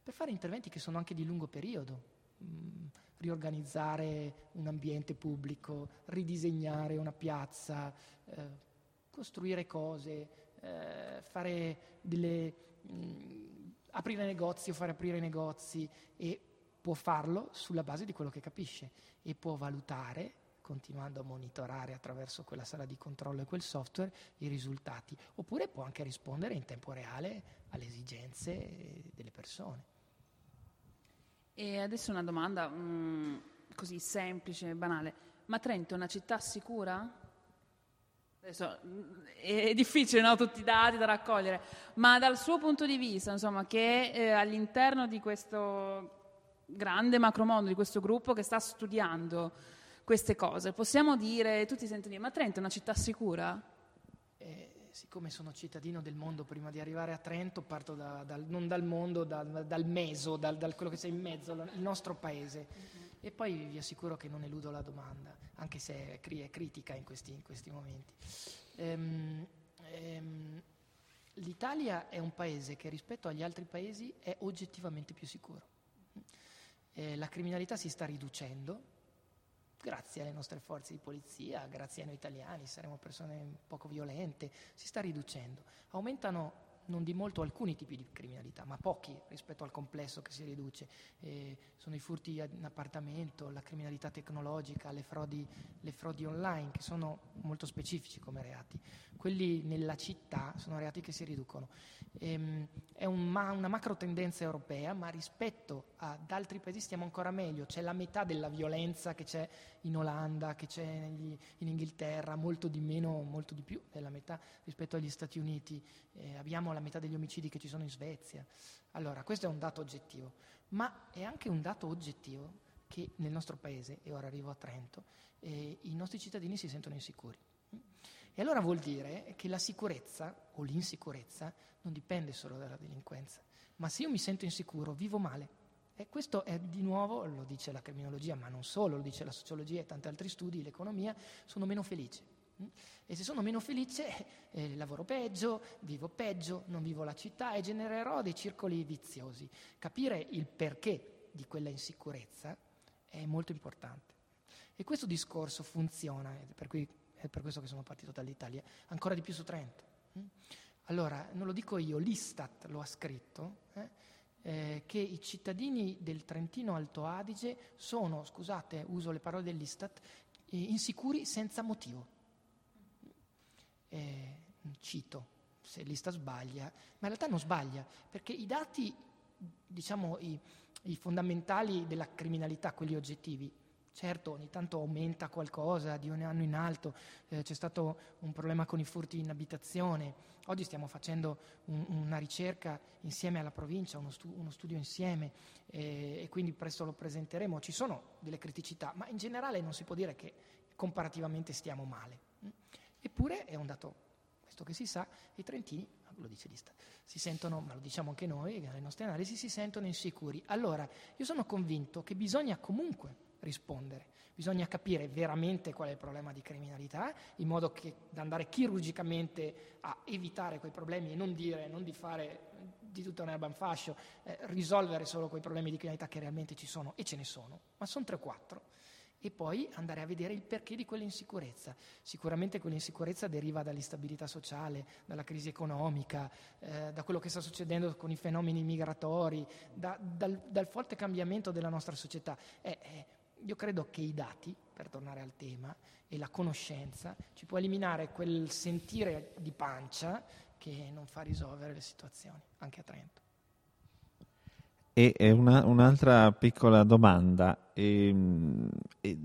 per fare interventi che sono anche di lungo periodo, mm, riorganizzare un ambiente pubblico, ridisegnare una piazza, eh, costruire cose, eh, fare delle, mm, aprire negozi o fare aprire negozi e può farlo sulla base di quello che capisce e può valutare continuando a monitorare attraverso quella sala di controllo e quel software i risultati, oppure può anche rispondere in tempo reale alle esigenze eh, delle persone. E adesso una domanda mm, così semplice e banale. Ma Trento è una città sicura? Adesso mm, è difficile, no? Tutti i dati da raccogliere, ma dal suo punto di vista, insomma, che eh, all'interno di questo grande macromondo, di questo gruppo che sta studiando queste cose, possiamo dire, tutti sentono dire, ma Trento è una città sicura? Eh, siccome sono cittadino del mondo, prima di arrivare a Trento parto da- dal- non dal mondo, dal, dal meso, dal, dal quello che c'è in mezzo, il nostro paese. E poi vi assicuro che non eludo la domanda, anche se è, cri- è critica in questi, in questi momenti. Ehm, ehm, L'Italia è un paese che rispetto agli altri paesi è oggettivamente più sicuro. Eh, la criminalità si sta riducendo, grazie alle nostre forze di polizia, grazie a noi italiani, saremo persone poco violente, si sta riducendo. Aumentano non di molto alcuni tipi di criminalità, ma pochi rispetto al complesso che si riduce. Eh, sono i furti in appartamento, la criminalità tecnologica, le frodi, le frodi online, che sono molto specifici come reati. Quelli nella città sono reati che si riducono. Ehm, è un ma- una macro tendenza europea, ma rispetto ad altri paesi stiamo ancora meglio. C'è la metà della violenza che c'è in Olanda, che c'è negli, in Inghilterra, molto di meno, molto di più della metà rispetto agli Stati Uniti. Eh, abbiamo la metà degli omicidi che ci sono in Svezia. Allora, questo è un dato oggettivo, ma è anche un dato oggettivo che nel nostro paese, e ora arrivo a Trento, eh, i nostri cittadini si sentono insicuri. E allora vuol dire che la sicurezza o l'insicurezza non dipende solo dalla delinquenza, ma se io mi sento insicuro, vivo male. E questo è di nuovo, lo dice la criminologia, ma non solo, lo dice la sociologia e tanti altri studi, l'economia, sono meno felice. E se sono meno felice, eh, lavoro peggio, vivo peggio, non vivo la città e genererò dei circoli viziosi. Capire il perché di quella insicurezza è molto importante. E questo discorso funziona, per cui è per questo che sono partito dall'Italia, ancora di più su Trento. Mm? Allora, non lo dico io, l'Istat lo ha scritto, eh, eh, che i cittadini del Trentino Alto Adige sono, scusate, uso le parole dell'Istat, eh, insicuri senza motivo. Eh, cito, se l'Istat sbaglia, ma in realtà non sbaglia, perché i dati, diciamo, i, i fondamentali della criminalità, quelli oggettivi, Certo, ogni tanto aumenta qualcosa di un anno in alto, eh, c'è stato un problema con i furti in abitazione, oggi stiamo facendo un, una ricerca insieme alla provincia, uno, stu- uno studio insieme eh, e quindi presto lo presenteremo, ci sono delle criticità, ma in generale non si può dire che comparativamente stiamo male. Eppure è un dato, questo che si sa, i trentini lo dice l'Istat, si sentono, ma lo diciamo anche noi, nelle nostre analisi, si sentono insicuri. Allora, io sono convinto che bisogna comunque rispondere. Bisogna capire veramente qual è il problema di criminalità, in modo che da andare chirurgicamente a evitare quei problemi e non dire, non di fare di tutta un'erba in fascio, eh, risolvere solo quei problemi di criminalità che realmente ci sono, e ce ne sono, ma sono 3-4 e poi andare a vedere il perché di quell'insicurezza. Sicuramente quell'insicurezza deriva dall'instabilità sociale, dalla crisi economica, eh, da quello che sta succedendo con i fenomeni migratori, da, dal, dal, forte cambiamento della nostra società. Eh, eh, io credo che i dati, per tornare al tema, e la conoscenza ci può eliminare quel sentire di pancia che non fa risolvere le situazioni, anche a Trento. E una, un'altra piccola domanda, e, ehm, e,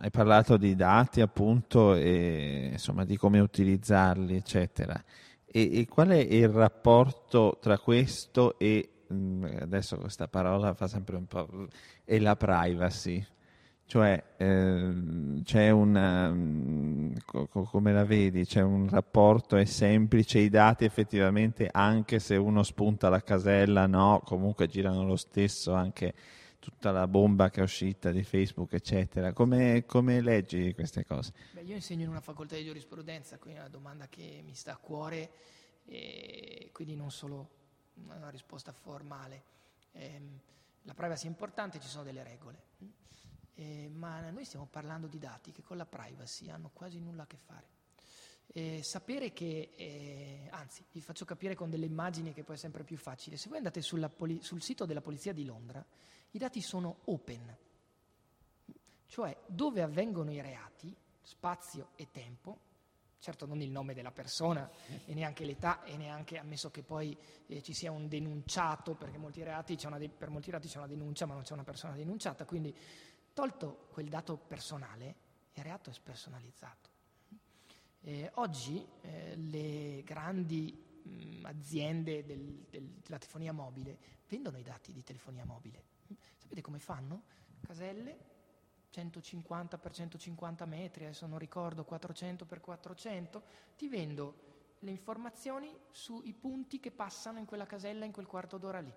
hai parlato di dati appunto, e, insomma di come utilizzarli, eccetera. E, e, qual è il rapporto tra questo e, mm, adesso questa parola fa sempre un po', e la privacy? Cioè, eh, c'è una, mm, co- come la vedi, c'è un rapporto, è semplice, i dati effettivamente, anche se uno spunta la casella, no, comunque girano lo stesso, anche tutta la bomba che è uscita di Facebook, eccetera. Come, come leggi queste cose? Beh, io insegno in una facoltà di giurisprudenza, quindi è una domanda che mi sta a cuore, e quindi non solo una risposta formale. Eh, la privacy è importante, ci sono delle regole eh, ma noi stiamo parlando di dati che con la privacy hanno quasi nulla a che fare. Eh, sapere che, eh, anzi, vi faccio capire con delle immagini che poi è sempre più facile. Se voi andate poli- sul sito della Polizia di Londra, i dati sono open, cioè dove avvengono i reati, spazio e tempo, certo non il nome della persona e neanche l'età e neanche ammesso che poi eh, ci sia un denunciato, perché molti de- per molti reati c'è una denuncia ma non c'è una persona denunciata, quindi Tolto quel dato personale, il reato è spersonalizzato. Eh, oggi eh, le grandi mh, mm, aziende del, del, della telefonia mobile vendono i dati di telefonia mobile. Sapete come fanno? Caselle 150 x 150 metri, adesso non ricordo, 400 x 400, ti vendo le informazioni sui punti che passano in quella casella in quel quarto d'ora lì.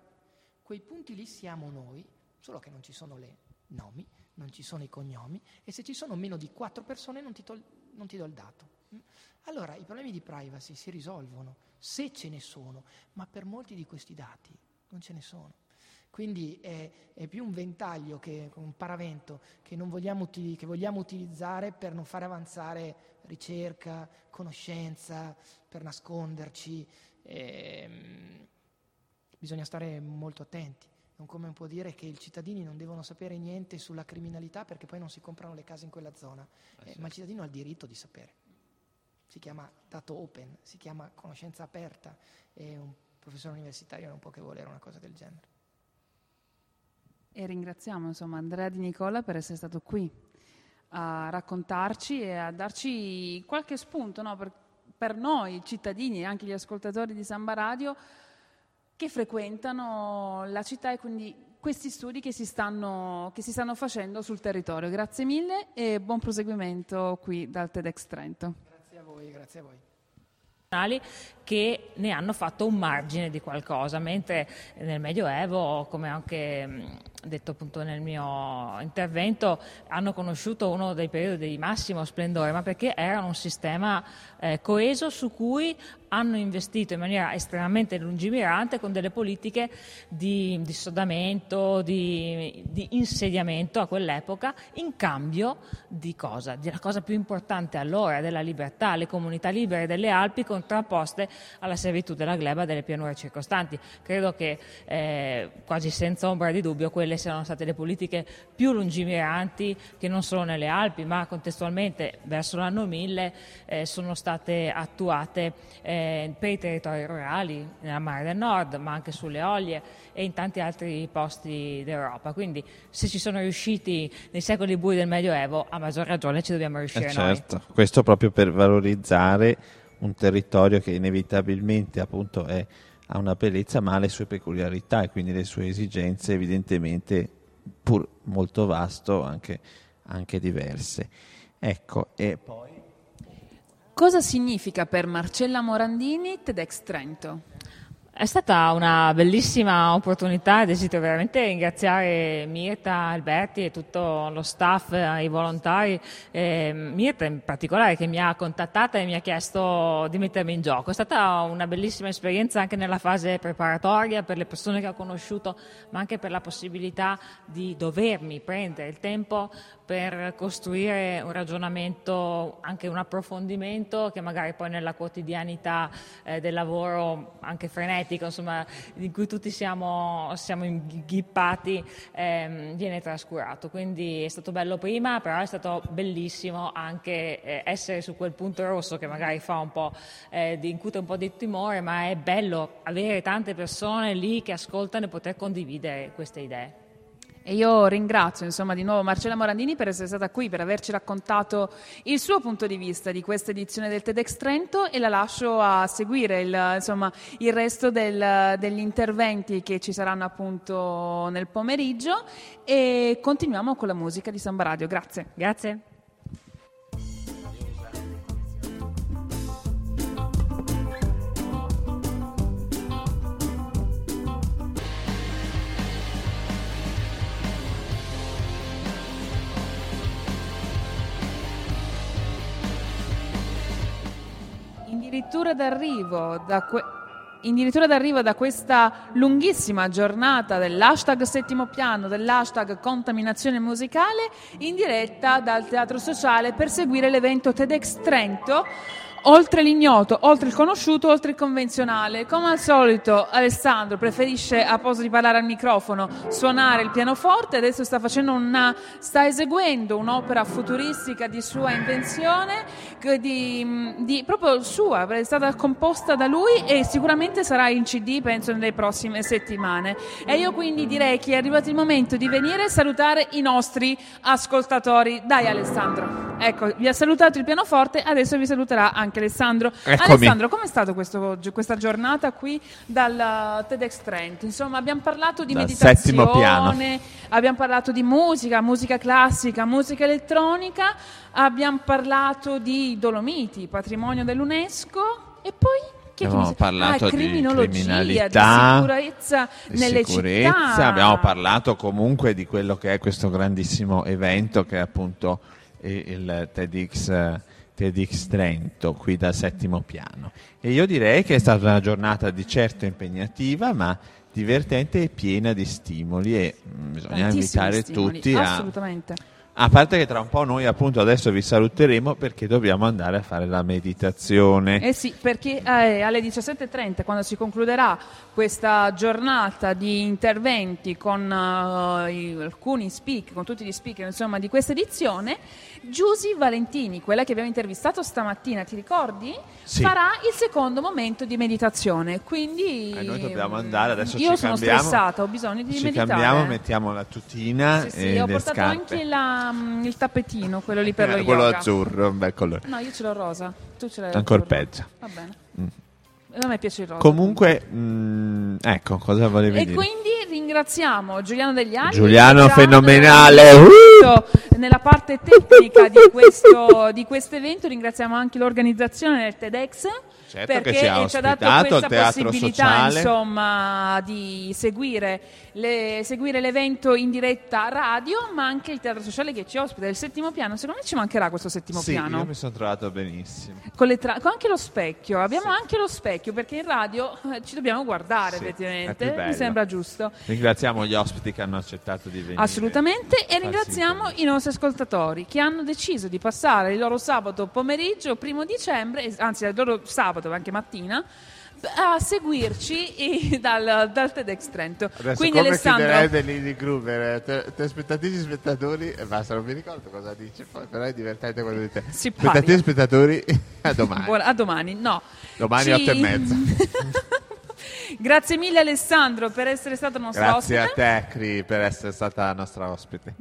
Quei punti lì siamo noi, solo che non ci sono le nomi, non ci sono i cognomi e se ci sono meno di quattro persone non ti, tol- non ti do il dato. Mm? Allora i problemi di privacy si risolvono se ce ne sono, ma per molti di questi dati non ce ne sono. Quindi è, è più un ventaglio che un paravento che, vogliamo, che vogliamo utilizzare per non fare avanzare ricerca, conoscenza, per nasconderci. Ehm, bisogna stare molto attenti. Non come può dire che i cittadini non devono sapere niente sulla criminalità perché poi non si comprano le case in quella zona, eh, ma il cittadino ha il diritto di sapere. Si chiama dato open, si chiama conoscenza aperta e un professore universitario non può che volere una cosa del genere. E ringraziamo insomma, Andrea Di Nicola per essere stato qui a raccontarci e a darci qualche spunto no? per, per, noi cittadini e anche gli ascoltatori di Samba Radio che frequentano la città e quindi questi studi che si stanno, che si stanno facendo sul territorio. Grazie mille e buon proseguimento qui dal TEDx Trento. Grazie a voi, grazie a voi che ne hanno fatto un margine di qualcosa, mentre nel Medioevo, come anche detto appunto nel mio intervento, hanno conosciuto uno dei periodi di massimo splendore, ma perché erano un sistema eh, coeso su cui hanno investito in maniera estremamente lungimirante con delle politiche di, di sodamento, di, di, insediamento a quell'epoca, in cambio di cosa? Della cosa più importante allora, della libertà, le comunità libere delle Alpi contrapposte alla servitù della gleba delle pianure circostanti. Credo che eh, quasi senza ombra di dubbio quelle siano state le politiche più lungimiranti che non solo nelle Alpi, ma contestualmente verso l'anno 1000 eh, sono state attuate eh, per i territori rurali, nella Mare del Nord, ma anche sulle Olie e in tanti altri posti d'Europa. Quindi se ci sono riusciti nei secoli bui del Medioevo, a maggior ragione ci dobbiamo riuscire eh certo. noi. Questo proprio per valorizzare un territorio che inevitabilmente appunto è, ha una bellezza ma ha le sue peculiarità e quindi le sue esigenze evidentemente pur molto vasto anche, anche diverse. Ecco, e poi... Cosa significa per Marcella Morandini TEDx Trento? È stata una bellissima opportunità e desidero veramente ringraziare Mirta, Alberti e tutto lo staff, i volontari, eh, Mirta in particolare che mi ha contattata e mi ha chiesto di mettermi in gioco. È stata una bellissima esperienza anche nella fase preparatoria per le persone che ho conosciuto, ma anche per la possibilità di dovermi prendere il tempo per costruire un ragionamento, anche un approfondimento che magari poi nella quotidianità eh, del lavoro anche frenetico, insomma, in cui tutti siamo, siamo inghippati, ehm, viene trascurato. Quindi è stato bello prima, però è stato bellissimo anche eh, essere su quel punto rosso che magari fa un po' eh, di, incute un po' di timore, ma è bello avere tante persone lì che ascoltano e poter condividere queste idee. E io ringrazio insomma, di nuovo Marcella Morandini per essere stata qui, per averci raccontato il suo punto di vista di questa edizione del TEDx Trento e la lascio a seguire il, insomma, il resto del, degli interventi che ci saranno appunto nel pomeriggio e continuiamo con la musica di Samba Radio. Grazie. Grazie. Addirittura d'arrivo da que- addirittura d'arrivo da questa lunghissima giornata dell'hashtag settimo piano, dell'hashtag contaminazione musicale, in diretta dal Teatro Sociale per seguire l'evento TEDx Trento oltre l'ignoto, oltre il conosciuto, oltre il convenzionale. Come al solito Alessandro preferisce a posto di parlare al microfono suonare il pianoforte, adesso sta, una, sta eseguendo un'opera futuristica di sua invenzione, di, di, proprio sua, è stata composta da lui e sicuramente sarà in CD penso nelle prossime settimane. E io quindi direi che è arrivato il momento di venire e salutare i nostri ascoltatori. Dai Alessandro, ecco, vi ha salutato il pianoforte, adesso vi saluterà anche anche Alessandro. Eccomi. Alessandro, com'è stata questa giornata qui dal TEDx Trent? Insomma, abbiamo parlato di dal meditazione, abbiamo parlato di musica, musica classica, musica elettronica, abbiamo parlato di Dolomiti, patrimonio dell'UNESCO e poi abbiamo parlato ah, di criminalità, di sicurezza di nelle sicurezza. città. Abbiamo parlato comunque di quello che è questo grandissimo evento che è appunto il TEDx TEDx Trento qui dal settimo piano. E io direi che è stata una giornata di certo impegnativa, ma divertente e piena di stimoli e mm, bisogna invitare stimoli, tutti a... Assolutamente. A parte che tra un po' noi appunto adesso vi saluteremo perché dobbiamo andare a fare la meditazione. Eh sì, perché eh, alle 17.30, quando si concluderà questa giornata di interventi con eh, i- alcuni speaker, con tutti gli speaker insomma, di questa edizione, Giusy Valentini, quella che abbiamo intervistato stamattina, ti ricordi? Sì. Farà il secondo momento di meditazione. Quindi Eh, noi dobbiamo andare, adesso io ci sono cambiamo. stressata, ho bisogno di Ci meditare. cambiamo, mettiamo la tutina Sì, sì, e ho portato scarpe. anche la- mm, il tappetino, quello lì per lo Eh, quello yoga. azzurro, un bel colore. No, io ce l'ho rosa. Tu ce l'hai Ancora peggio. Va bene. A me piace il rosa. Comunque, mm, ecco, cosa volevi E dire? quindi ringraziamo Giuliano Degli Agli. Giuliano fenomenale, assistito Nella parte tecnica di questo, di questo evento ringraziamo anche l'organizzazione del TEDx Certo perché che ci ha ci ha dato ospitato, questa possibilità insomma, di seguire, le- seguire l'evento in diretta radio ma anche il teatro sociale che ci ospita il settimo piano secondo me ci mancherà questo settimo Sì, piano io mi sono trovato benissimo. con, tra- con anche lo specchio abbiamo anche lo specchio perché in radio eh, ci dobbiamo guardare Sì, effettivamente bello. mi sembra giusto Ringraziamo gli ospiti che hanno accettato di venire. Assolutamente e ringraziamo i nostri ascoltatori che hanno deciso di passare il loro sabato pomeriggio, primo dicembre, eh, anzi il loro sabato, anche mattina, a seguirci eh, dal, dal TEDx Trento. Adesso Quindi come Alessandro, chiederebbe Lily Gruber, te, te aspettativi spettatori, e basta, non mi ricordo cosa dice, poi, però è divertente quando dite Simpatica. aspettativi spettatori a domani. buona- a domani, no. Domani Ci- otto e mezza. Grazie mille Alessandro per essere stato nostro Grazie a ospite. te, Cri, per essere stata nostra ospite.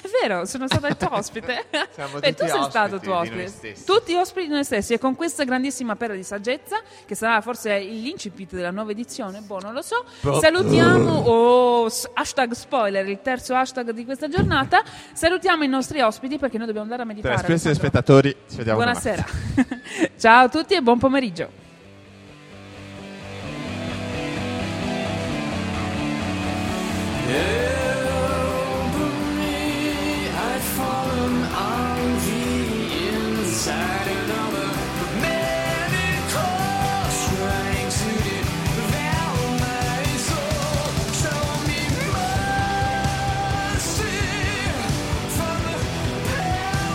È vero, sono stata il tuo ospite. Siamo Beh, tu sei stato tuo ospite. Tutti ospiti di noi stessi e con questa grandissima perla di saggezza, che sarà forse l'incipit della nuova edizione, boh, non lo so. Boh. Salutiamo, oh, hashtag spoiler, il terzo hashtag di questa giornata. Salutiamo i nostri ospiti perché noi dobbiamo andare a meditare. Grazie, e spettatori, ci vediamo. Buonasera. Ciao a tutti e buon pomeriggio. Yeah.